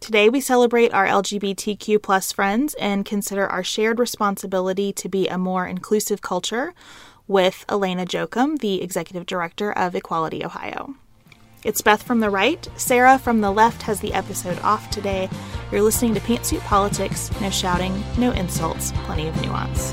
Today, we celebrate our LGBTQ plus friends and consider our shared responsibility to be a more inclusive culture with Alana Jochum, the executive director of Equality Ohio. It's Beth from the right. Sarah from the left has the episode off today. You're listening to Pantsuit Politics. No shouting, no insults, plenty of nuance.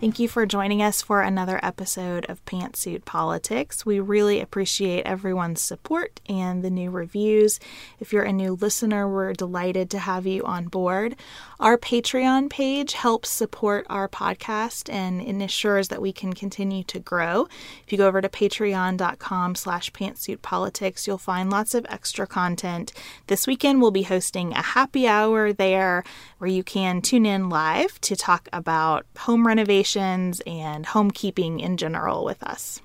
Thank you for joining us for another episode of Pantsuit Politics. We really appreciate everyone's support and the new reviews. If you're a new listener, we're delighted to have you on board. Our Patreon page helps support our podcast and ensures that we can continue to grow. If you go over to patreon.com slash pantsuitpolitics, you'll find lots of extra content. This weekend, we'll be hosting a happy hour there where you can tune in live to talk about home renovations and homekeeping in general with us.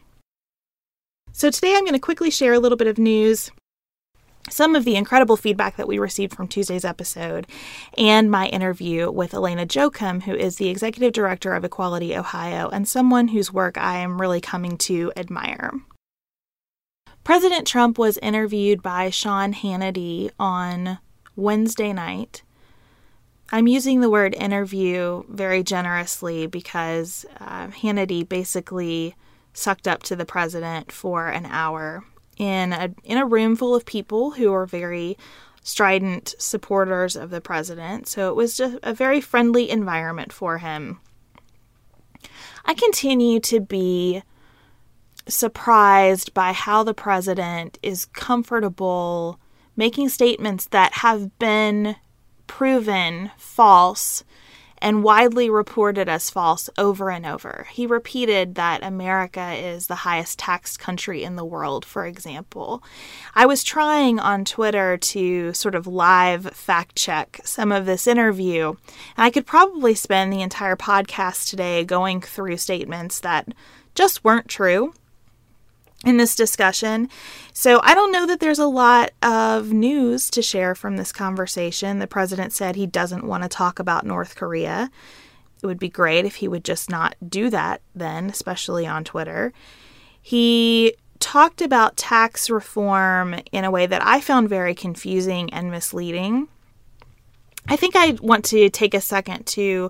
So, today I'm going to quickly share a little bit of news, some of the incredible feedback that we received from Tuesday's episode, and my interview with Alana Jochum, who is the executive director of Equality Ohio and someone whose work I am really coming to admire. President Trump was interviewed by Sean Hannity on Wednesday night I'm using the word interview very generously because uh, Hannity basically sucked up to the president for an hour in a in a room full of people who are very strident supporters of the president. So it was just a very friendly environment for him. I continue to be surprised by how the president is comfortable making statements that have been proven false and widely reported as false over and over. He repeated that America is the highest taxed country in the world, for example. I was trying on Twitter to sort of live fact check some of this interview, and I could probably spend the entire podcast today going through statements that just weren't true. In this discussion. So I don't know that there's a lot of news to share from this conversation. The president said he doesn't want to talk about North Korea. It would be great if he would just not do that then, especially on Twitter. He talked about tax reform in a way that I found very confusing and misleading. I think I want to take a second to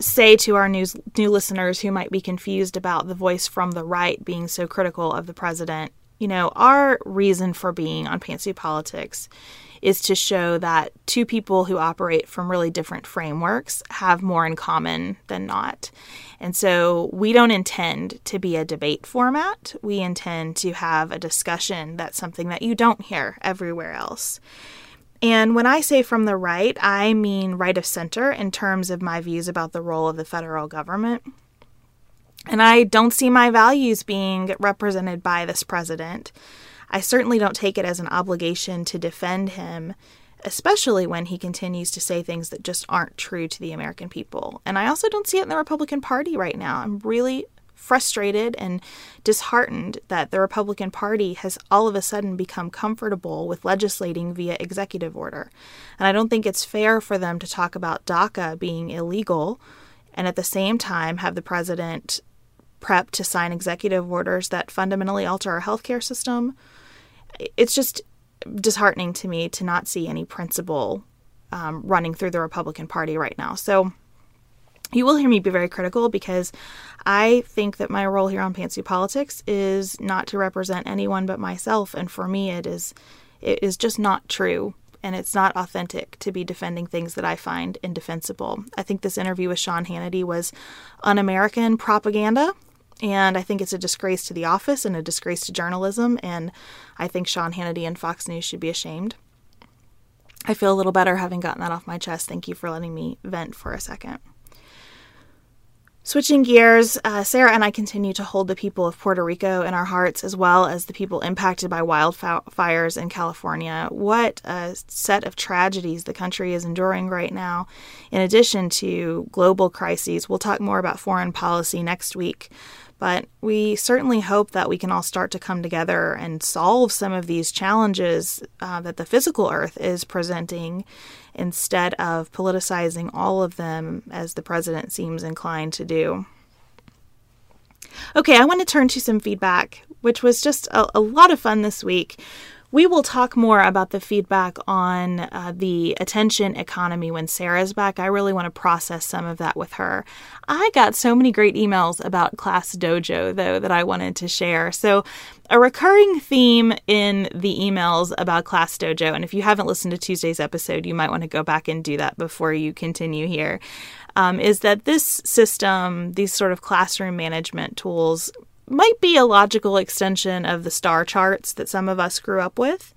say to our news, new listeners who might be confused about the voice from the right being so critical of the president, you know, our reason for being on Pantsuit Politics is to show that two people who operate from really different frameworks have more in common than not. And so we don't intend to be a debate format. We intend to have a discussion that's something that you don't hear everywhere else. And when I say from the right, I mean right of center in terms of my views about the role of the federal government. And I don't see my values being represented by this president. I certainly don't take it as an obligation to defend him, especially when he continues to say things that just aren't true to the American people. And I also don't see it in the Republican Party right now. I'm really frustrated and disheartened that the Republican Party has all of a sudden become comfortable with legislating via executive order. And I don't think it's fair for them to talk about DACA being illegal and at the same time have the president prep to sign executive orders that fundamentally alter our healthcare system. It's just disheartening to me to not see any principle um, running through the Republican Party right now. So you will hear me be very critical because I think that my role here on Pantsuit Politics is not to represent anyone but myself, and for me, it is it is just not true, and it's not authentic to be defending things that I find indefensible. I think this interview with Sean Hannity was un-American propaganda, and I think it's a disgrace to the office and a disgrace to journalism, and I think Sean Hannity and Fox News should be ashamed. I feel a little better having gotten that off my chest. Thank you for letting me vent for a second. Switching gears, uh, Sarah and I continue to hold the people of Puerto Rico in our hearts, as well as the people impacted by wildfires in California. What a set of tragedies the country is enduring right now, in addition to global crises. We'll talk more about foreign policy next week. But we certainly hope that we can all start to come together and solve some of these challenges uh, that the physical earth is presenting instead of politicizing all of them as the president seems inclined to do. Okay, I want to turn to some feedback, which was just a, a lot of fun this week. We will talk more about the feedback on uh, the attention economy when Sarah's back. I really want to process some of that with her. I got so many great emails about Class Dojo, though, that I wanted to share. So, a recurring theme in the emails about Class Dojo, and if you haven't listened to Tuesday's episode, you might want to go back and do that before you continue here. Um, is that this system, these sort of classroom management tools, might be a logical extension of the star charts that some of us grew up with,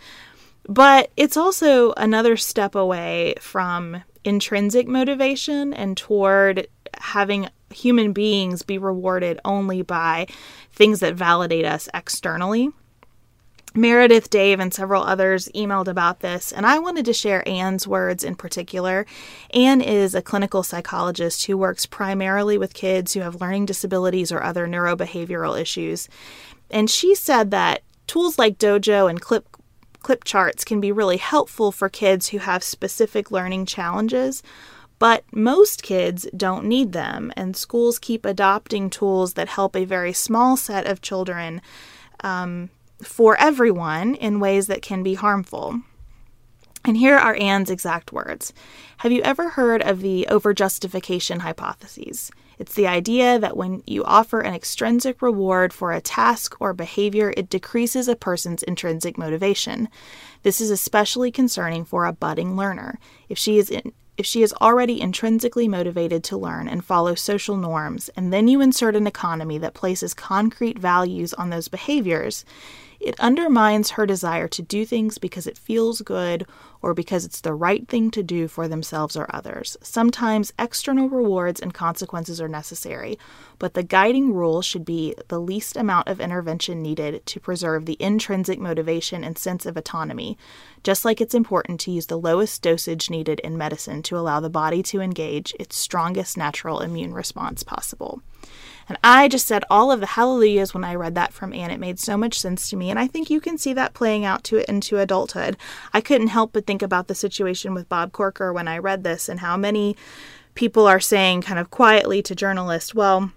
but it's also another step away from intrinsic motivation and toward having human beings be rewarded only by things that validate us externally. Meredith, Dave, and several others emailed about this, and I wanted to share Anne's words in particular. Anne is a clinical psychologist who works primarily with kids who have learning disabilities or other neurobehavioral issues. And she said that tools like Dojo and Clip clip charts can be really helpful for kids who have specific learning challenges, but most kids don't need them, and schools keep adopting tools that help a very small set of children um, for everyone in ways that can be harmful. And here are Anne's exact words Have you ever heard of the overjustification hypothesis? It's the idea that when you offer an extrinsic reward for a task or behavior, it decreases a person's intrinsic motivation. This is especially concerning for a budding learner. If she is in, if she is already intrinsically motivated to learn and follow social norms, and then you insert an economy that places concrete values on those behaviors, it undermines her desire to do things because it feels good or because it's the right thing to do for themselves or others. Sometimes external rewards and consequences are necessary, but the guiding rule should be the least amount of intervention needed to preserve the intrinsic motivation and sense of autonomy, just like it's important to use the lowest dosage needed in medicine to allow the body to engage its strongest natural immune response possible. And I just said all of the hallelujahs when I read that from Anne. It made so much sense to me. And I think you can see that playing out to it into adulthood. I couldn't help but think about the situation with Bob Corker when I read this and how many people are saying kind of quietly to journalists, well,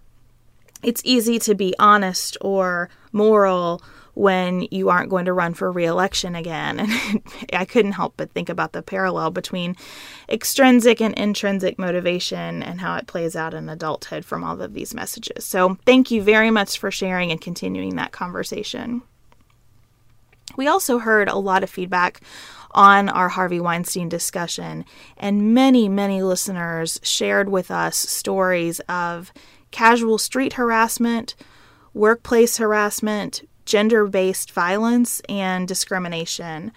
it's easy to be honest or moral when you aren't going to run for reelection again. And I couldn't help but think about the parallel between extrinsic and intrinsic motivation and how it plays out in adulthood from all of these messages. So, thank you very much for sharing and continuing that conversation. We also heard a lot of feedback on our Harvey Weinstein discussion, and many, many listeners shared with us stories of casual street harassment, workplace harassment, gender based violence, and discrimination.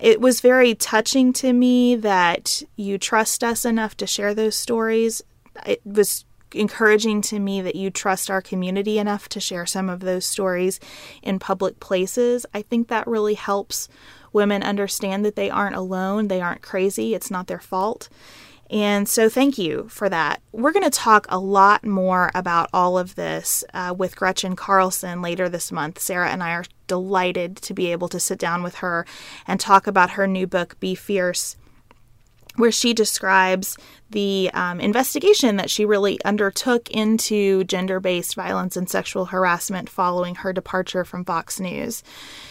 It was very touching to me that you trust us enough to share those stories. It was encouraging to me that you trust our community enough to share some of those stories in public places. I think that really helps women understand that they aren't alone, they aren't crazy, it's not their fault. And so, thank you for that. We're going to talk a lot more about all of this uh, with Gretchen Carlson later this month. Sarah and I are delighted to be able to sit down with her and talk about her new book, Be Fierce, where she describes the um, investigation that she really undertook into gender based violence and sexual harassment following her departure from Fox News.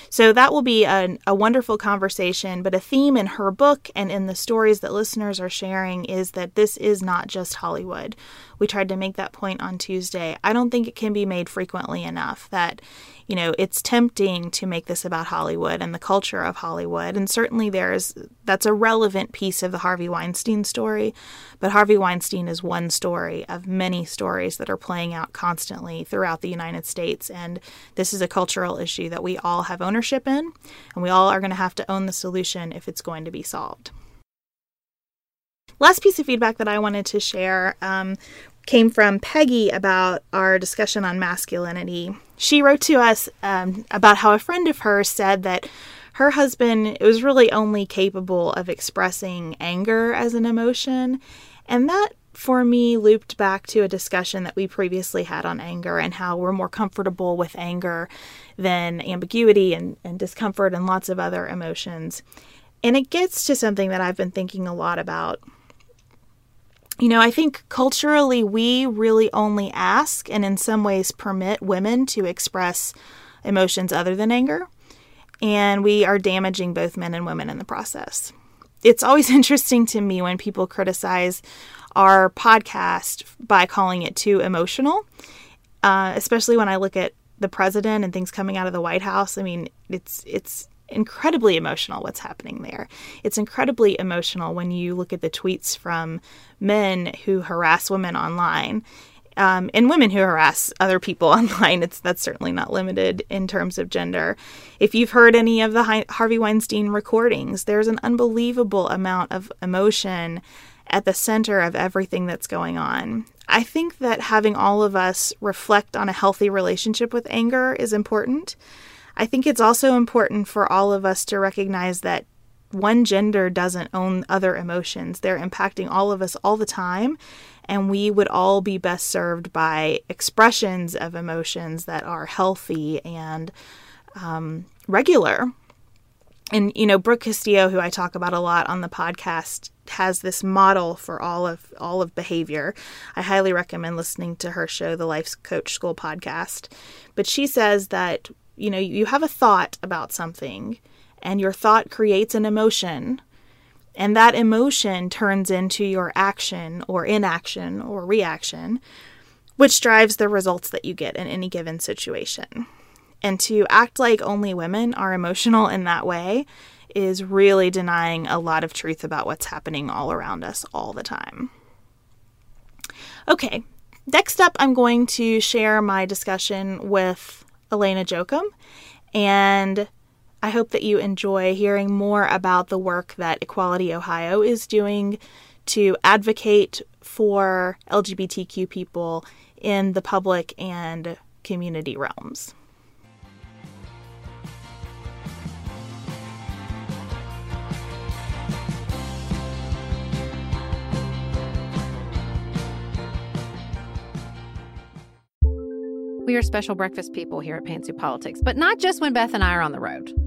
So that will be a, a wonderful conversation. But a theme in her book and in the stories that listeners are sharing is that this is not just Hollywood. We tried to make that point on Tuesday. I don't think it can be made frequently enough that you know, it's tempting to make this about Hollywood and the culture of Hollywood. And certainly there's that's a relevant piece of the Harvey Weinstein story. But Harvey Weinstein is one story of many stories that are playing out constantly throughout the United States. And this is a cultural issue that we all have ownership in, and we all are going to have to own the solution if it's going to be solved. Last piece of feedback that I wanted to share um, came from Peggy about our discussion on masculinity. She wrote to us um, about how a friend of hers said that her husband was really only capable of expressing anger as an emotion. And that, for me, looped back to a discussion that we previously had on anger and how we're more comfortable with anger than ambiguity and, and discomfort and lots of other emotions. And it gets to something that I've been thinking a lot about you know, I think culturally we really only ask and in some ways permit women to express emotions other than anger. And we are damaging both men and women in the process. It's always interesting to me when people criticize our podcast by calling it too emotional, uh, especially when I look at the president and things coming out of the White House. I mean, it's it's incredibly emotional what's happening there. It's incredibly emotional when you look at the tweets from men who harass women online. Um, and women who harass other people online. It's that's certainly not limited in terms of gender. If you've heard any of the Harvey Weinstein recordings, there's an unbelievable amount of emotion at the center of everything that's going on. I think that having all of us reflect on a healthy relationship with anger is important. I think it's also important for all of us to recognize that one gender doesn't own other emotions. They're impacting all of us all the time, and we would all be best served by expressions of emotions that are healthy and um, regular. And you know, Brooke Castillo, who I talk about a lot on the podcast, has this model for all of all of behavior. I highly recommend listening to her show, the Life Coach School podcast. But she says that you know, you have a thought about something and your thought creates an emotion and that emotion turns into your action or inaction or reaction, which drives the results that you get in any given situation. And to act like only women are emotional in that way is really denying a lot of truth about what's happening all around us all the time. Okay, next up, I'm going to share my discussion with Alana Jochum, and I hope that you enjoy hearing more about the work that Equality Ohio is doing to advocate for LGBTQ people in the public and community realms. We are special breakfast people here at Pantsuit Politics, but not just when Beth and I are on the road.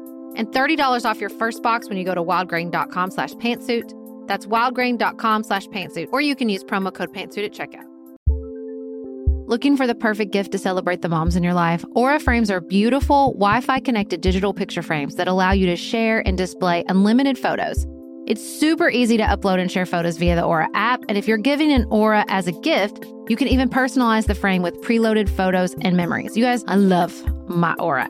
and $30 off your first box when you go to wildgrain.com slash pantsuit. That's wildgrain.com slash pantsuit, or you can use promo code pantsuit at checkout. Looking for the perfect gift to celebrate the moms in your life? Aura frames are beautiful, Wi Fi connected digital picture frames that allow you to share and display unlimited photos. It's super easy to upload and share photos via the Aura app, and if you're giving an Aura as a gift, you can even personalize the frame with preloaded photos and memories. You guys, I love my Aura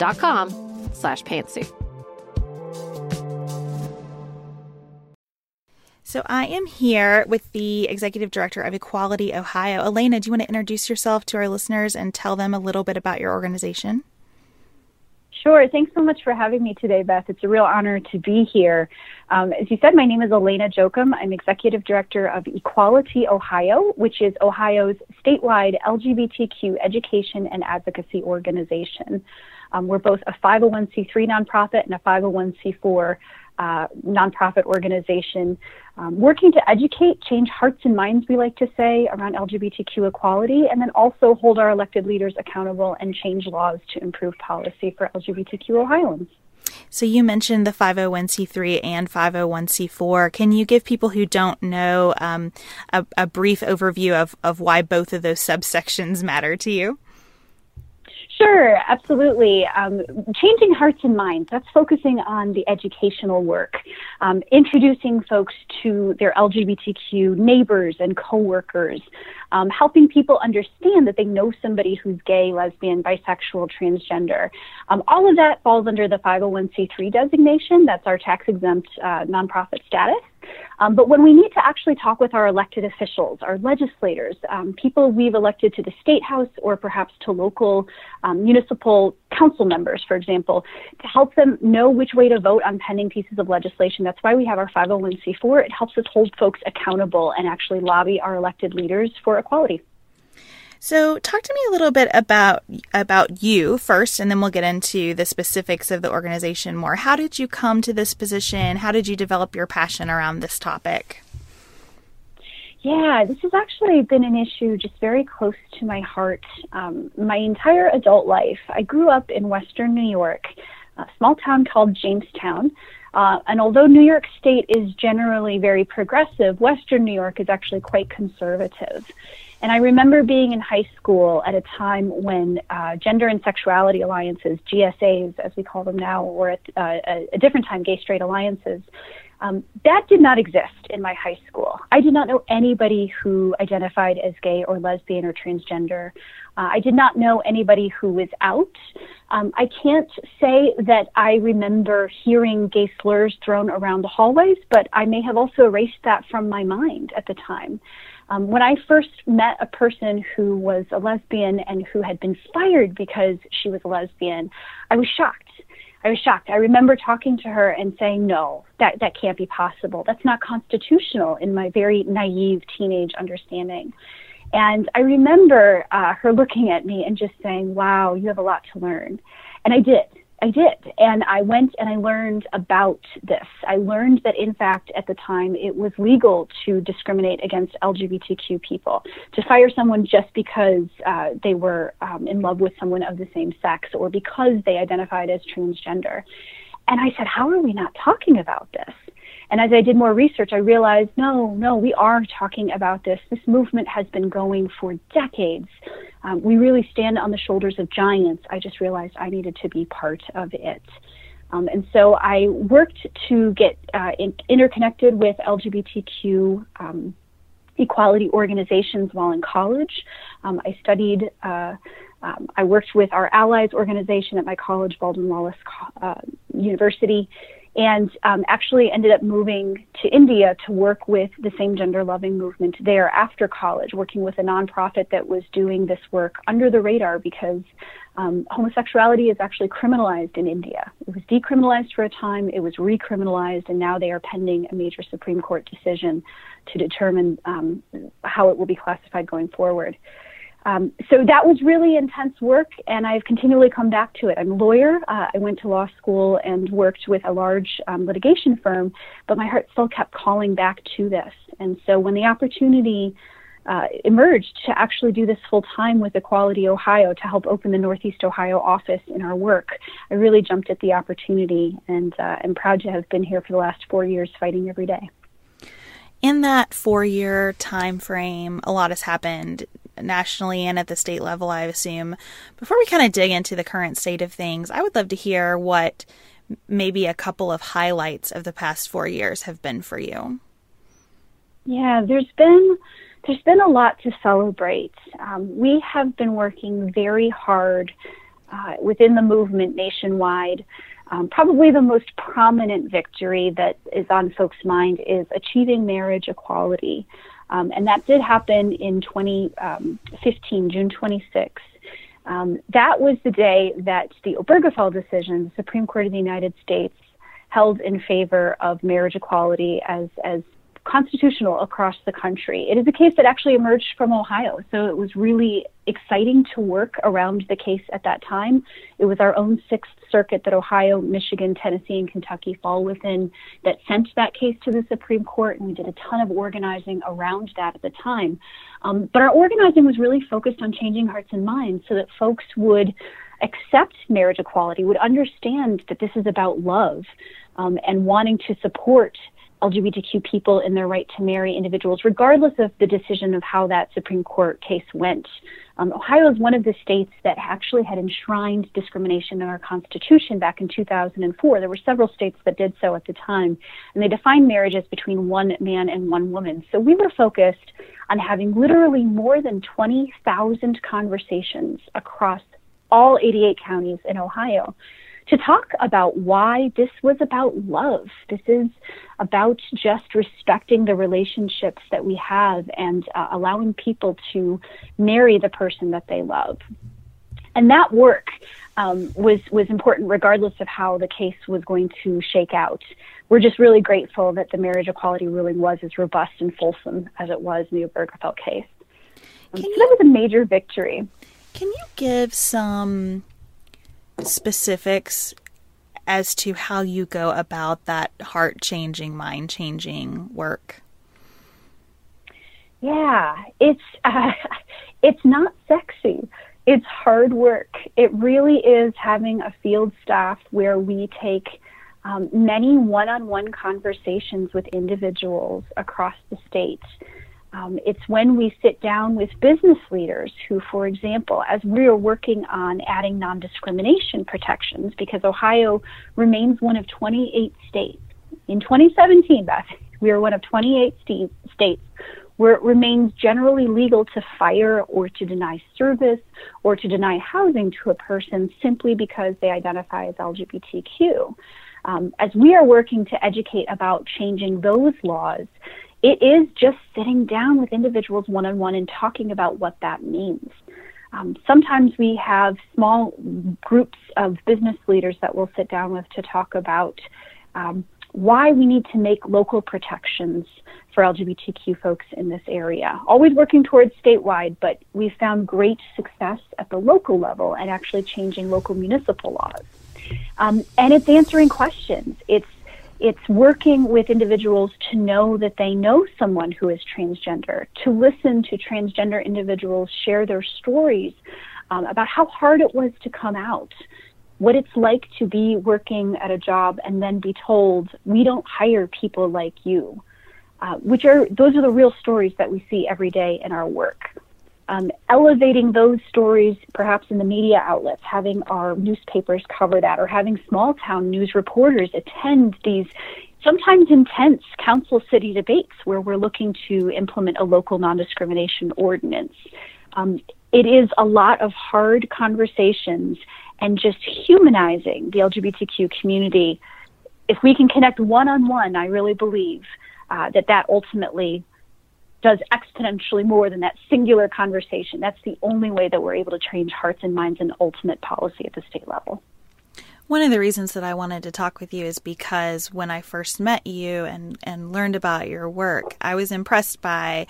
dot com slash pantsuit. So I am here with the executive director of Equality Ohio. Alana, do you want to introduce yourself to our listeners and tell them a little bit about your organization? Sure. Thanks so much for having me today, Beth. It's a real honor to be here. Um, as you said, my name is Alana Jochum. I'm executive director of Equality Ohio, which is Ohio's statewide LGBTQ education and advocacy organization. Um, we're both a 501c3 nonprofit and a 501c4 uh, nonprofit organization um, working to educate, change hearts and minds, we like to say, around LGBTQ equality, and then also hold our elected leaders accountable and change laws to improve policy for LGBTQ Ohioans. So you mentioned the 501c3 and 501c4. Can you give people who don't know um, a, a brief overview of, of why both of those subsections matter to you? Sure, absolutely. Um, changing hearts and minds, that's focusing on the educational work, um, introducing folks to their LGBTQ neighbors and coworkers, um, helping people understand that they know somebody who's gay, lesbian, bisexual, transgender. Um, all of that falls under the 501c3 designation. That's our tax exempt uh, nonprofit status. Um, but when we need to actually talk with our elected officials, our legislators, um, people we've elected to the state house or perhaps to local um, municipal council members, for example, to help them know which way to vote on pending pieces of legislation. That's why we have our 501c4. It helps us hold folks accountable and actually lobby our elected leaders for equality. So, talk to me a little bit about about you first, and then we'll get into the specifics of the organization more. How did you come to this position? How did you develop your passion around this topic? Yeah, this has actually been an issue just very close to my heart um, my entire adult life. I grew up in Western New York, a small town called Jamestown. Uh, and although New York State is generally very progressive, Western New York is actually quite conservative. And I remember being in high school at a time when uh, gender and sexuality alliances, GSAs as we call them now, or at uh, a, different time, gay straight alliances, um, that did not exist in my high school. I did not know anybody who identified as gay or lesbian or transgender. Uh, I did not know anybody who was out. Um, I can't say that I remember hearing gay slurs thrown around the hallways, but I may have also erased that from my mind at the time. Um, when I first met a person who was a lesbian and who had been fired because she was a lesbian, I was shocked. I was shocked. I remember talking to her and saying, no, that, that can't be possible. That's not constitutional in my very naive teenage understanding. And I remember uh, her looking at me and just saying, wow, you have a lot to learn. And I did. I did. And I went and I learned about this. I learned that, in fact, at the time, it was legal to discriminate against LGBTQ people, to fire someone just because uh, they were um, in love with someone of the same sex or because they identified as transgender. And I said, How are we not talking about this? And as I did more research, I realized no, no, we are talking about this. This movement has been going for decades. Um, we really stand on the shoulders of giants. I just realized I needed to be part of it. Um, and so I worked to get uh, in, interconnected with LGBTQ um, equality organizations while in college. Um, I studied. Uh, um, I worked with our allies organization at my college, Baldwin Wallace uh, University, and um, actually ended up moving to India to work with the same gender loving movement there after college, working with a nonprofit that was doing this work under the radar because um, homosexuality is actually criminalized in India. It was decriminalized for a time, it was recriminalized, and now they are pending a major Supreme Court decision to determine um, how it will be classified going forward. Um, so that was really intense work, and I've continually come back to it. I'm a lawyer. Uh, I went to law school and worked with a large um, litigation firm, but my heart still kept calling back to this. And so when the opportunity uh, emerged to actually do this full time with Equality Ohio to help open the Northeast Ohio office in our work, I really jumped at the opportunity, and uh, I'm proud to have been here for the last four years fighting every day in that four year time frame, a lot has happened nationally and at the state level, I assume. Before we kind of dig into the current state of things, I would love to hear what maybe a couple of highlights of the past four years have been for you. Yeah, there's been there's been a lot to celebrate. Um, we have been working very hard uh, within the movement nationwide um, probably the most prominent victory that is on folks' mind is achieving marriage equality. Um, and that did happen in 2015, um, June 26. Um, that was the day that the Obergefell decision, the Supreme Court of the United States, held in favor of marriage equality as, as constitutional across the country. It is a case that actually emerged from Ohio, so it was really exciting to work around the case at that time. It was our own Sixth Circuit that Ohio, Michigan, Tennessee, and Kentucky fall within that sent that case to the Supreme Court, and we did a ton of organizing around that at the time. Um, but our organizing was really focused on changing hearts and minds so that folks would accept marriage equality, would understand that this is about love um, and wanting to support LGBTQ people in their right to marry individuals, regardless of the decision of how that Supreme Court case went. Um, Ohio is one of the states that actually had enshrined discrimination in our Constitution back in 2004. There were several states that did so at the time, and they defined marriages between one man and one woman. So we were focused on having literally more than 20,000 conversations across all 88 counties in Ohio to talk about why this was about love. This is about just respecting the relationships that we have and uh, allowing people to marry the person that they love. And that work um, was was important, regardless of how the case was going to shake out. We're just really grateful that the marriage equality ruling was as robust and fulsome as it was in the Obergefell case. Um, so that was a major victory. Can you give some specifics as to how you go about that heart changing, mind changing work? Yeah, it's uh, it's not sexy. It's hard work. It really is having a field staff where we take um, many one-on-one conversations with individuals across the state. Um, it's when we sit down with business leaders who, for example, as we are working on adding non discrimination protections, because Ohio remains one of 28 states. In 2017, Beth, we are one of 28 st- states where it remains generally legal to fire or to deny service or to deny housing to a person simply because they identify as LGBTQ. Um, as we are working to educate about changing those laws, it is just sitting down with individuals one on one and talking about what that means. Um, sometimes we have small groups of business leaders that we'll sit down with to talk about um, why we need to make local protections for LGBTQ folks in this area. Always working towards statewide, but we've found great success at the local level and actually changing local municipal laws. Um, and it's answering questions. It's it's working with individuals to know that they know someone who is transgender, to listen to transgender individuals share their stories um, about how hard it was to come out, what it's like to be working at a job and then be told, we don't hire people like you, uh, which are, those are the real stories that we see every day in our work. Um, elevating those stories, perhaps in the media outlets, having our newspapers cover that, or having small town news reporters attend these sometimes intense council city debates where we're looking to implement a local non discrimination ordinance. Um, it is a lot of hard conversations and just humanizing the LGBTQ community. If we can connect one on one, I really believe uh, that that ultimately does exponentially more than that singular conversation. That's the only way that we're able to change hearts and minds and ultimate policy at the state level. One of the reasons that I wanted to talk with you is because when I first met you and, and learned about your work, I was impressed by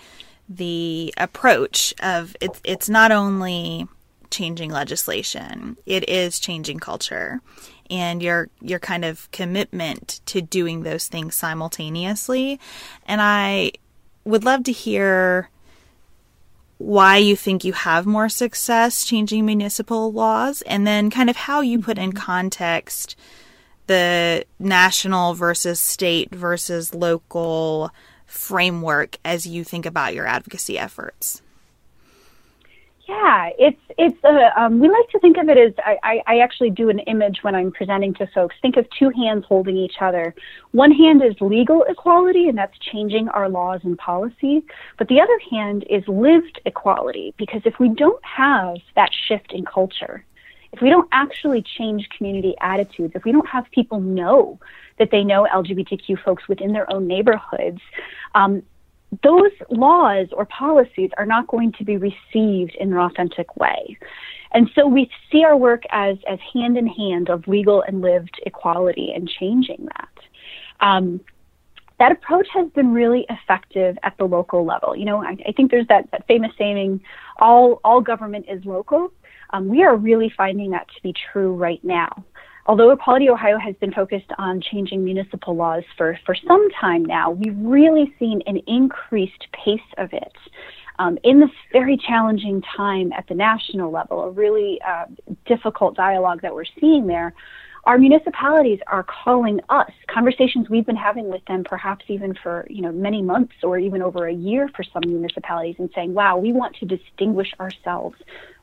the approach of it's it's not only changing legislation. It is changing culture. And your your kind of commitment to doing those things simultaneously. And I would love to hear why you think you have more success changing municipal laws and then kind of how you put in mm-hmm. context the national versus state versus local framework as you think about your advocacy efforts. Yeah, it's it's a um, we like to think of it as I, I actually do an image when I'm presenting to folks. Think of two hands holding each other. One hand is legal equality, and that's changing our laws and policy. But the other hand is lived equality, because if we don't have that shift in culture, if we don't actually change community attitudes, if we don't have people know that they know LGBTQ folks within their own neighborhoods, um, those laws or policies are not going to be received in an authentic way. And so we see our work as, as hand in hand of legal and lived equality and changing that. Um, that approach has been really effective at the local level. You know, I, I think there's that, that famous saying, all, all government is local. Um, we are really finding that to be true right now although Equality Ohio has been focused on changing municipal laws for, for some time now, we've really seen an increased pace of it. Um, in this very challenging time at the national level, a really uh, difficult dialogue that we're seeing there, our municipalities are calling us conversations we've been having with them perhaps even for you know many months or even over a year for some municipalities and saying wow we want to distinguish ourselves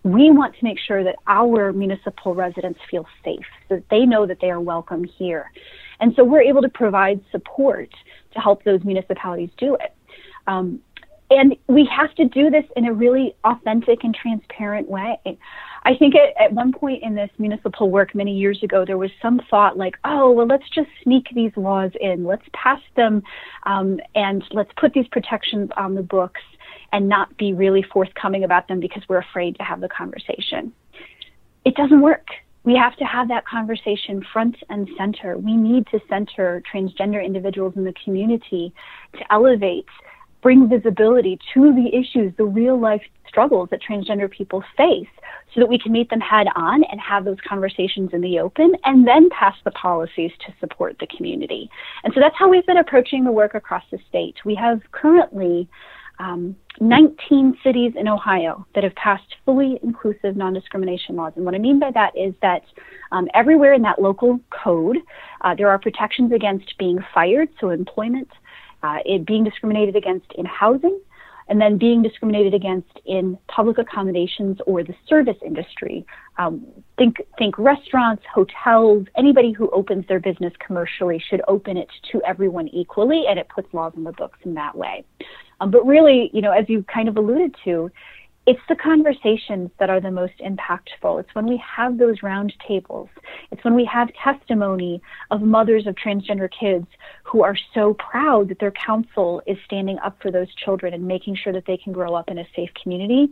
we want to make sure that our municipal residents feel safe, so that they know that they are welcome here. And so we're able to provide support to help those municipalities do it. Um, and we have to do this in a really authentic and transparent way. I think at, one point in this municipal work many years ago, there was some thought like, oh, well, let's just sneak these laws in, let's pass them, um, and let's put these protections on the books and not be really forthcoming about them because we're afraid to have the conversation. It doesn't work. We have to have that conversation front and center. We need to center transgender individuals in the community to elevate, bring visibility to the issues, the real life struggles that transgender people face so that we can meet them head on and have those conversations in the open and then pass the policies to support the community. And so that's how we've been approaching the work across the state. We have currently um, 19 cities in Ohio that have passed fully inclusive non discrimination laws. And what I mean by that is that um, everywhere in that local code, uh, there are protections against being fired, so employment, uh, it being discriminated against in housing, and then being discriminated against in public accommodations or the service industry. Um, think think restaurants, hotels, anybody who opens their business commercially should open it to everyone equally, and it puts laws in the books in that way. Um, but really, you know, as you kind of alluded to, it's the conversations that are the most impactful. It's when we have those round tables. It's when we have testimony of mothers of transgender kids who are so proud that their council is standing up for those children and making sure that they can grow up in a safe community.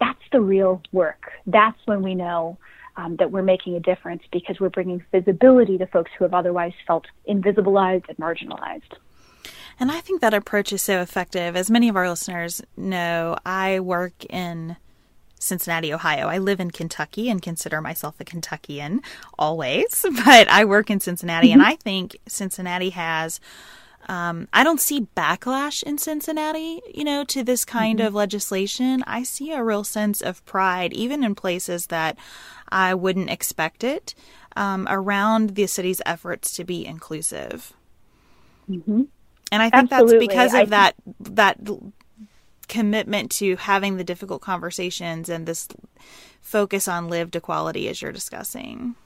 That's the real work. That's when we know um, that we're making a difference because we're bringing visibility to folks who have otherwise felt invisibilized and marginalized. And I think that approach is so effective. As many of our listeners know, I work in Cincinnati, Ohio. I live in Kentucky and consider myself a Kentuckian always, but I work in Cincinnati, mm-hmm. and I think Cincinnati has. Um, I don't see backlash in Cincinnati, you know, to this kind mm-hmm. of legislation. I see a real sense of pride, even in places that I wouldn't expect it, um, around the city's efforts to be inclusive. Mm-hmm. And I think Absolutely. that's because of I, that that commitment to having the difficult conversations and this focus on lived equality as you're discussing.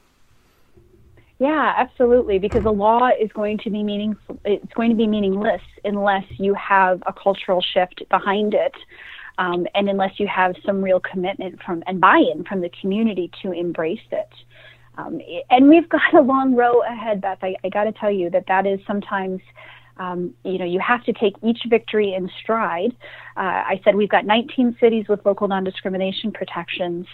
Yeah, absolutely. Because the law is going to be meaningful. It's going to be meaningless unless you have a cultural shift behind it, um, and unless you have some real commitment from and buy-in from the community to embrace it. Um, and we've got a long row ahead, Beth. I, I got to tell you that that is sometimes um, you know, you have to take each victory in stride. Uh, I said we've got 19 cities with local non-discrimination protections,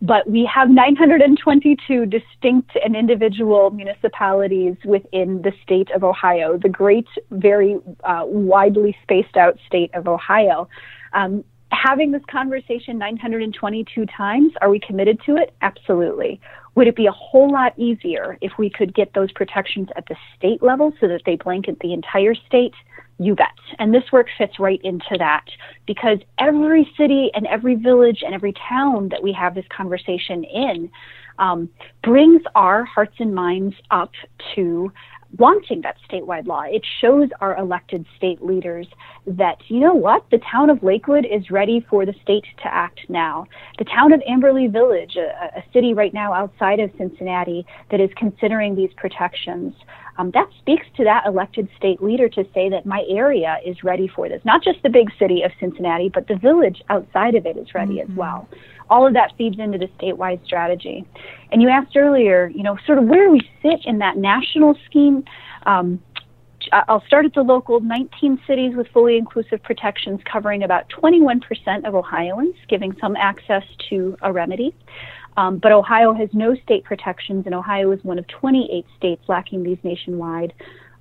but we have 922 distinct and individual municipalities within the state of Ohio, the great, very uh, widely spaced out state of Ohio. Um, having this conversation 922 times, are we committed to it? Absolutely. Would it be a whole lot easier if we could get those protections at the state level so that they blanket the entire state? You bet. And this work fits right into that because every city and every village and every town that we have this conversation in um, brings our hearts and minds up to wanting that statewide law. It shows our elected state leaders that, you know what, the town of Lakewood is ready for the state to act now. The town of Amberley Village, a, a city right now outside of Cincinnati that is considering these protections, um, that speaks to that elected state leader to say that my area is ready for this. Not just the big city of Cincinnati, but the village outside of it is ready mm-hmm. as well all of that feeds into the statewide strategy. And you asked earlier, you know, sort of where we sit in that national scheme. Um, I'll start at the local 19 cities with fully inclusive protections covering about 21% of Ohioans, giving some access to a remedy. Um, but Ohio has no state protections, and Ohio is one of 28 states lacking these nationwide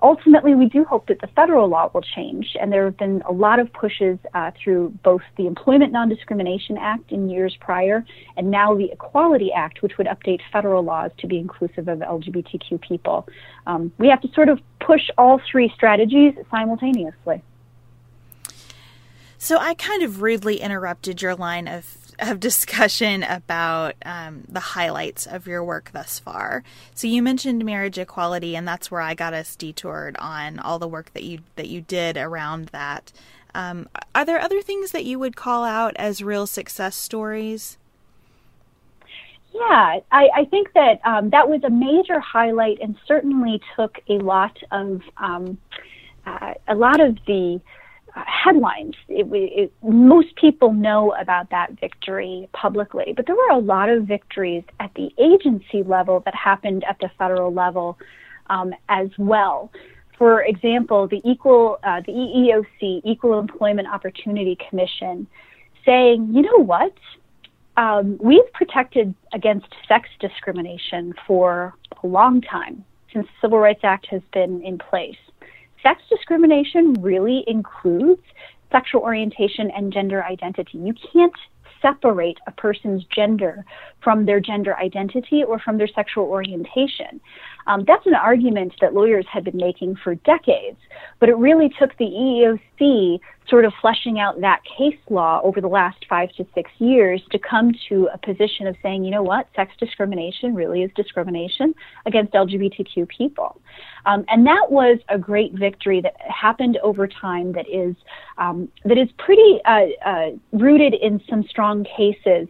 ultimately, we do hope that the federal law will change. And there have been a lot of pushes uh, through both the Employment Non Discrimination Act in years prior and now the Equality Act, which would update federal laws to be inclusive of LGBTQ people. Um, we have to sort of push all three strategies simultaneously. So I kind of rudely interrupted your line of of discussion about um, the highlights of your work thus far. So you mentioned marriage equality, and that's where I got us detoured on all the work that you that you did around that. Um, are there other things that you would call out as real success stories? Yeah, I, I think that um, that was a major highlight, and certainly took a lot of um, uh, a lot of the headlines. It, it, most people know about that victory publicly, but there were a lot of victories at the agency level that happened at the federal level um, as well. For example, the equal uh, the EEOC, Equal Employment Opportunity Commission, saying, you know what, um, we've protected against sex discrimination for a long time since the Civil Rights Act has been in place sex discrimination really includes sexual orientation and gender identity. You can't separate a person's gender from their gender identity or from their sexual orientation. Um, that's an argument that lawyers had been making for decades, but it really took the EEOC sort of fleshing out that case law over the last five to six years to come to a position of saying, you know what, sex discrimination really is discrimination against LGBTQ people. Um, and that was a great victory that happened over time that is, um, that is pretty uh, uh, rooted in some strong cases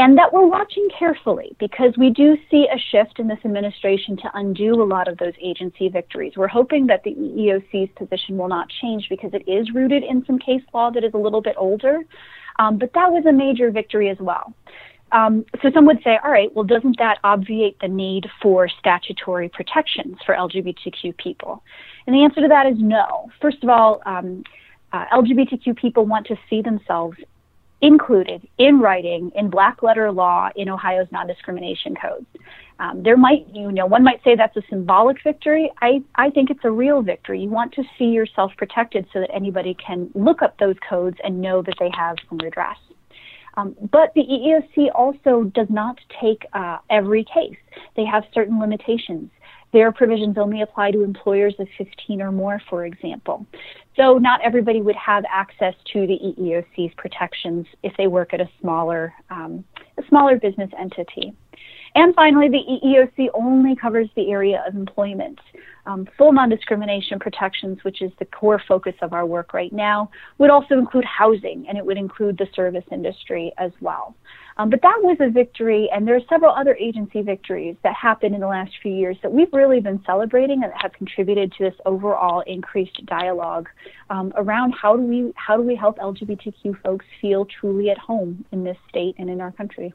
and that we're watching carefully because we do see a shift in this administration to undo a lot of those agency victories. We're hoping that the EEOC's position will not change because it is rooted in some case law that is a little bit older. Um, but that was a major victory as well. Um, so some would say, all right, well, doesn't that obviate the need for statutory protections for LGBTQ people? And the answer to that is no. First of all, um, uh, LGBTQ people want to see themselves included in writing in black letter law in Ohio's non-discrimination codes. Um, there might, you know, one might say that's a symbolic victory. I, I think it's a real victory. You want to see yourself protected so that anybody can look up those codes and know that they have some redress. Um, but the EEOC also does not take uh, every case. They have certain limitations. Their provisions only apply to employers of 15 or more, for example. So not everybody would have access to the EEOC's protections if they work at a smaller, um, a smaller business entity. And finally, the EEOC only covers the area of employment. Um, full non-discrimination protections, which is the core focus of our work right now, would also include housing and it would include the service industry as well. Um, but that was a victory, and there are several other agency victories that happened in the last few years that we've really been celebrating and that have contributed to this overall increased dialogue um, around how do we how do we help LGBTQ folks feel truly at home in this state and in our country.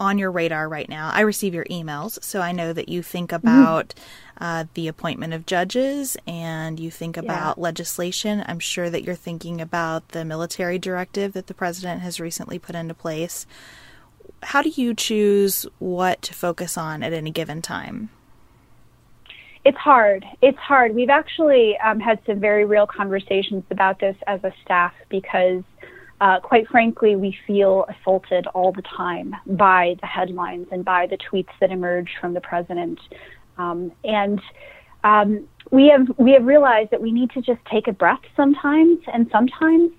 on your radar right now. I receive your emails, so I know that you think mm-hmm. about mm-hmm. uh, the appointment of judges and you think about yeah. legislation. I'm sure that you're thinking about the military directive that the president has recently put into place. How do you choose what to focus on at any given time? It's hard. It's hard. We've actually um, had some very real conversations about this as a staff because uh, quite frankly, we feel assaulted all the time by the headlines and by the tweets that emerge from the president. Um, and um, we have we have realized that we need to just take a breath sometimes, and sometimes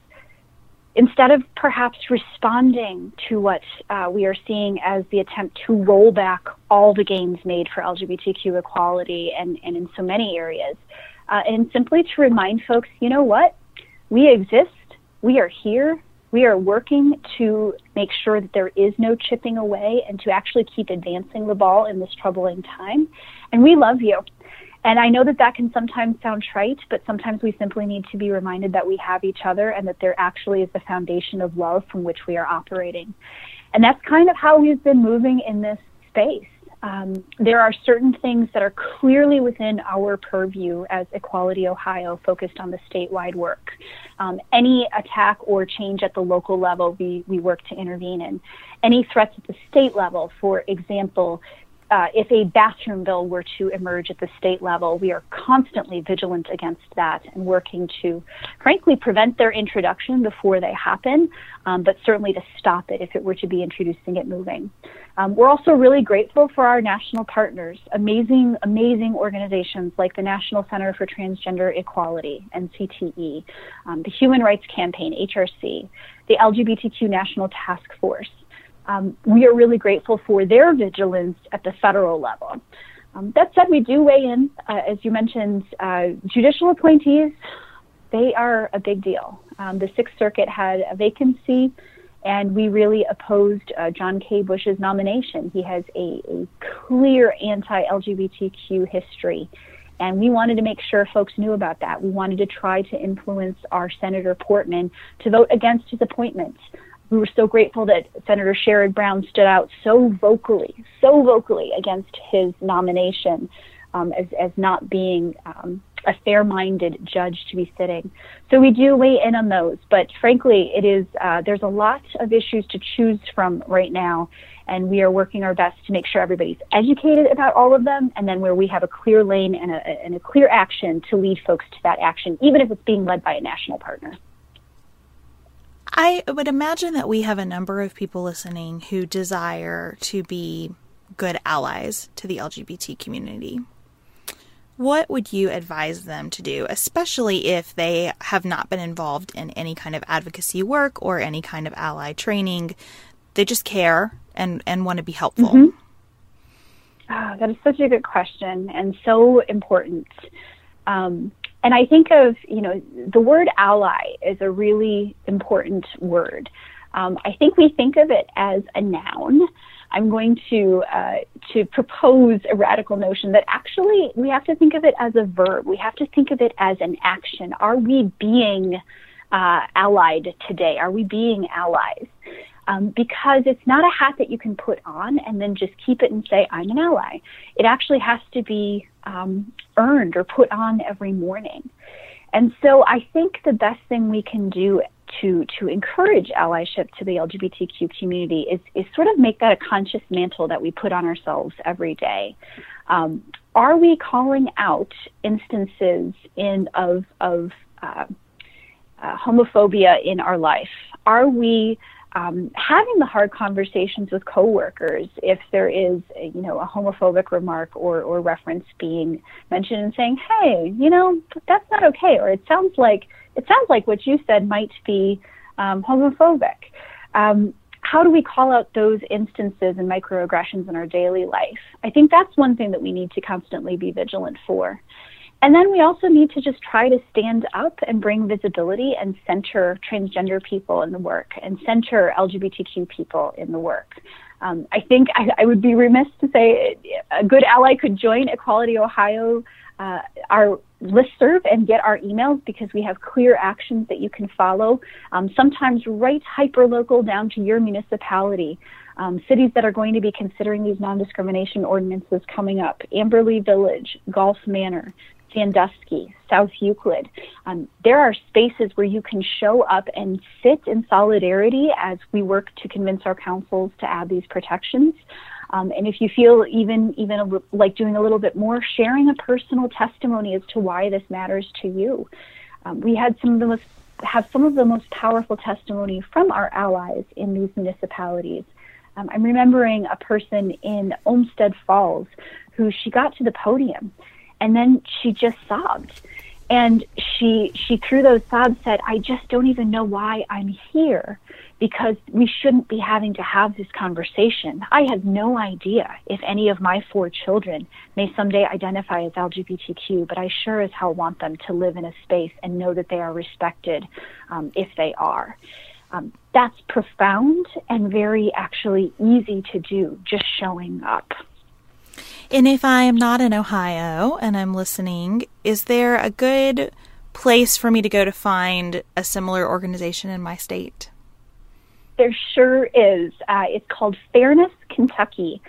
instead of perhaps responding to what uh, we are seeing as the attempt to roll back all the gains made for LGBTQ equality and, and in so many areas, uh, and simply to remind folks, you know what, we exist, we are here, we are working to make sure that there is no chipping away and to actually keep advancing the ball in this troubling time. And we love you. And I know that that can sometimes sound trite, but sometimes we simply need to be reminded that we have each other and that there actually is the foundation of love from which we are operating. And that's kind of how we've been moving in this space. Um, there are certain things that are clearly within our purview as Equality Ohio, focused on the statewide work. Um, any attack or change at the local level, we, we work to intervene in. Any threats at the state level, for example, uh, if a bathroom bill were to emerge at the state level, we are constantly vigilant against that and working to, frankly, prevent their introduction before they happen, um, but certainly to stop it if it were to be introducing it moving. Um, we're also really grateful for our national partners, amazing, amazing organizations like the National Center for Transgender Equality, NCTE, um, the Human Rights Campaign, HRC, the LGBTQ National Task Force um, we are really grateful for their vigilance at the federal level. Um, that said, we do weigh in, uh, as you mentioned, uh, judicial appointees, they are a big deal. Um, the Sixth Circuit had a vacancy, and we really opposed uh, John K. Bush's nomination. He has a, a clear anti LGBTQ history, and we wanted to make sure folks knew about that. We wanted to try to influence our Senator Portman to vote against his appointment we were so grateful that Senator Sherrod Brown stood out so vocally, so vocally against his nomination um, as, as not being um, a fair-minded judge to be sitting. So we do weigh in on those, but frankly, it is uh, there's a lot of issues to choose from right now, and we are working our best to make sure everybody's educated about all of them, and then where we have a clear lane and a, and a clear action to lead folks to that action, even if it's being led by a national partner. I would imagine that we have a number of people listening who desire to be good allies to the LGBT community. What would you advise them to do, especially if they have not been involved in any kind of advocacy work or any kind of ally training? They just care and, and want to be helpful. Mm-hmm. Oh, that is such a good question and so important. Um, and I think of, you know, the word ally is a really important word. Um, I think we think of it as a noun. I'm going to uh, to propose a radical notion that actually we have to think of it as a verb. We have to think of it as an action. Are we being uh, allied today? Are we being allies? um, because it's not a hat that you can put on and then just keep it and say, I'm an ally. It actually has to be um, earned or put on every morning. And so I think the best thing we can do to, to encourage allyship to the LGBTQ community is, is sort of make that a conscious mantle that we put on ourselves every day. Um, are we calling out instances in of, of uh, uh, homophobia in our life? Are we um, having the hard conversations with coworkers if there is, a, you know, a homophobic remark or, or reference being mentioned, and saying, "Hey, you know, that's not okay," or "It sounds like it sounds like what you said might be um, homophobic." Um, how do we call out those instances and microaggressions in our daily life? I think that's one thing that we need to constantly be vigilant for. And then we also need to just try to stand up and bring visibility and center transgender people in the work and center LGBTQ people in the work. Um, I think I, I, would be remiss to say a good ally could join Equality Ohio, uh, our listserv, and get our emails because we have clear actions that you can follow, um, sometimes right hyperlocal down to your municipality. Um, cities that are going to be considering these non discrimination ordinances coming up Amberley Village, Golf Manor, Sandusky, South Euclid. Um, there are spaces where you can show up and sit in solidarity as we work to convince our councils to add these protections. Um, and if you feel even even a, like doing a little bit more, sharing a personal testimony as to why this matters to you. Um, we had some of the most have some of the most powerful testimony from our allies in these municipalities. Um, I'm remembering a person in Olmsted Falls who she got to the podium and then she just sobbed. And she she through those sobs said i just don't even know why i'm here because we shouldn't be having to have this conversation. I have no idea if any of my four children may someday identify as lgbtq but i sure as hell want them to live in a space and know that they are respected um, if they are. Um, that's profound and very actually easy to do just showing up and if I am not in Ohio and I'm listening, is there a good place for me to go to find a similar organization in my state? There sure is. Uh, it's called Fairness Kentucky.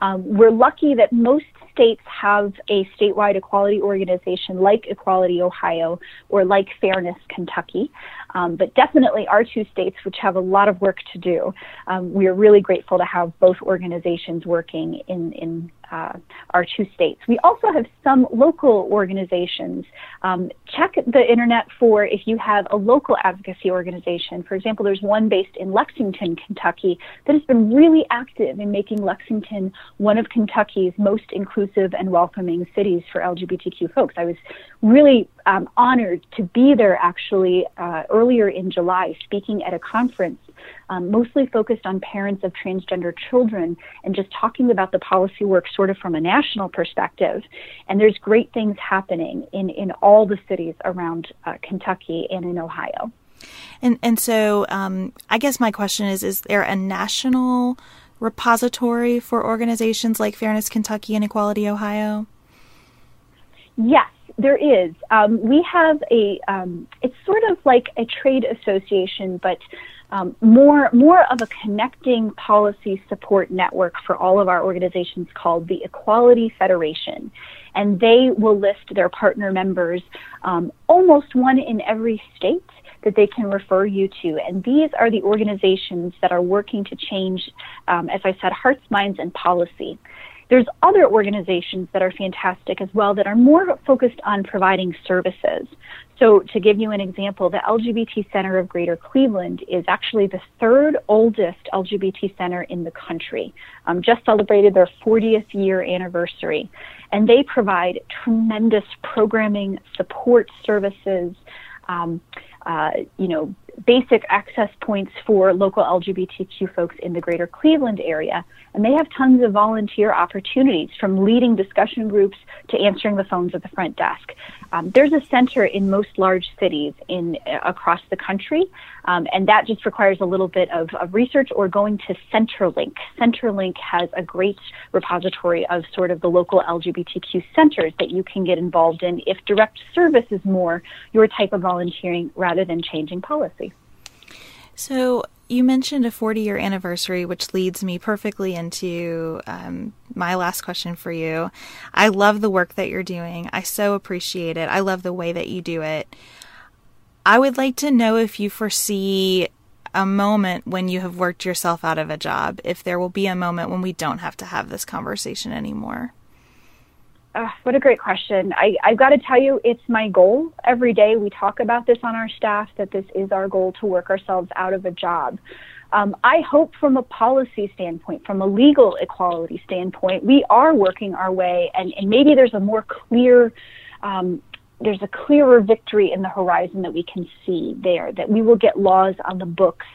Um, we're lucky that most states have a statewide equality organization like Equality Ohio or like Fairness Kentucky. Um, but definitely our two states, which have a lot of work to do, um, we are really grateful to have both organizations working in, in uh, our two states. We also have some local organizations. Um, check the internet for if you have a local advocacy organization. For example, there's one based in Lexington, Kentucky, that has been really active in making Lexington one of Kentucky's most inclusive and welcoming cities for LGBTQ folks. I was really um, honored to be there actually uh, earlier in July speaking at a conference um, mostly focused on parents of transgender children and just talking about the policy work sort of from a national perspective. And there's great things happening in, in all the cities around uh, Kentucky and in Ohio. And and so um, I guess my question is: Is there a national repository for organizations like Fairness Kentucky and Equality Ohio? Yes, there is. Um, we have a. Um, it's sort of like a trade association, but um, more more of a connecting policy support network for all of our organizations called the Equality Federation, and they will list their partner members, um, almost one in every state that they can refer you to. And these are the organizations that are working to change, um, as I said, hearts, minds, and policy. There's other organizations that are fantastic as well that are more focused on providing services. So, to give you an example, the LGBT Center of Greater Cleveland is actually the third oldest LGBT center in the country. Um, just celebrated their 40th year anniversary, and they provide tremendous programming, support services. Um, uh, you know, basic access points for local LGBTQ folks in the greater Cleveland area. And they have tons of volunteer opportunities from leading discussion groups to answering the phones at the front desk. Um, there's a center in most large cities in uh, across the country, um, and that just requires a little bit of, of research or going to Centerlink. Centerlink has a great repository of sort of the local LGBTQ centers that you can get involved in if direct service is more your type of volunteering rather than changing policy. So you mentioned a 40 year anniversary, which leads me perfectly into um, my last question for you. I love the work that you're doing. I so appreciate it. I love the way that you do it. I would like to know if you foresee a moment when you have worked yourself out of a job, if there will be a moment when we don't have to have this conversation anymore. Uh, what a great question. I, I've got to tell you, it's my goal. Every day we talk about this on our staff that this is our goal to work ourselves out of a job. Um, I hope from a policy standpoint, from a legal equality standpoint, we are working our way, and, and maybe there's a more clear um, there's a clearer victory in the horizon that we can see there, that we will get laws on the books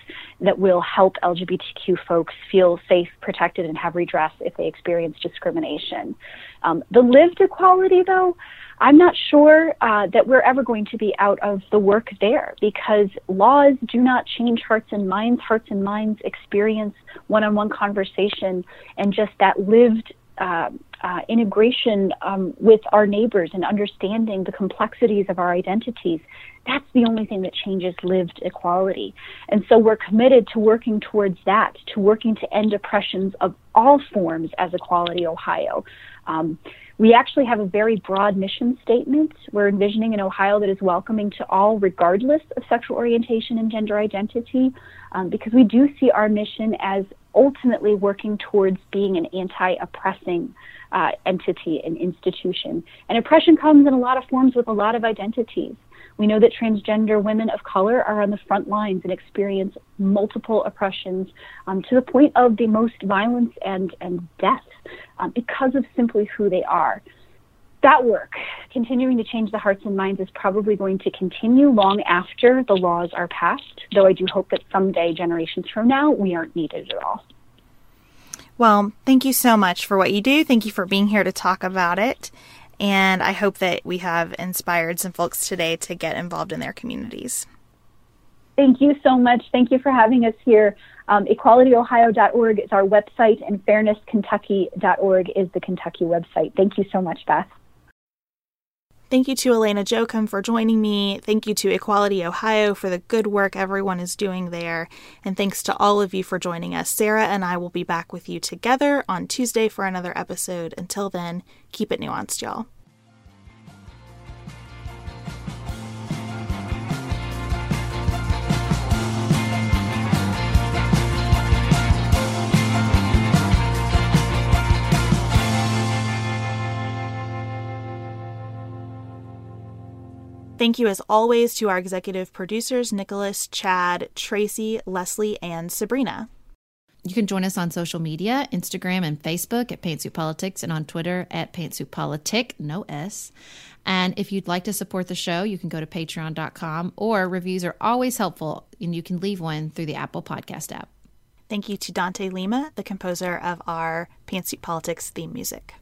that will help LGBTQ folks feel safe, protected, and have redress if they experience discrimination. Um, the lived equality, though, I'm not sure uh, that we're ever going to be out of the work there because laws do not change hearts and minds. Hearts and minds experience one on one conversation and just that lived uh, uh, integration um, with our neighbors and understanding the complexities of our identities, that's the only thing that changes lived equality. And so we're committed to working towards that, to working to end oppressions of all forms as Equality Ohio. Um, we actually have a very broad mission statement. We're envisioning an Ohio that is welcoming to all, regardless of sexual orientation and gender identity, um, because we do see our mission as ultimately working towards being an anti oppressing uh, entity and institution. And oppression comes in a lot of forms with a lot of identities. We know that transgender women of color are on the front lines and experience multiple oppressions um, to the point of the most violence and, and death um, because of simply who they are. That work, continuing to change the hearts and minds, is probably going to continue long after the laws are passed, though I do hope that someday, generations from now, we aren't needed at all. Well, thank you so much for what you do. Thank you for being here to talk about it. And I hope that we have inspired some folks today to get involved in their communities. Thank you so much. Thank you for having us here. Um, EqualityOhio.org is our website, and FairnessKentucky.org is the Kentucky website. Thank you so much, Beth. Thank you to Alana Jochum for joining me. Thank you to Equality Ohio for the good work everyone is doing there. And thanks to all of you for joining us. Sarah and I will be back with you together on Tuesday for another episode. Until then, keep it nuanced, y'all. Thank you, as always, to our executive producers, Nicholas, Chad, Tracy, Leslie, and Sabrina. You can join us on social media Instagram and Facebook at Pantsuit Politics and on Twitter at Pantsuit Politic, no S. And if you'd like to support the show, you can go to patreon.com or reviews are always helpful and you can leave one through the Apple Podcast app. Thank you to Dante Lima, the composer of our Pantsuit Politics theme music.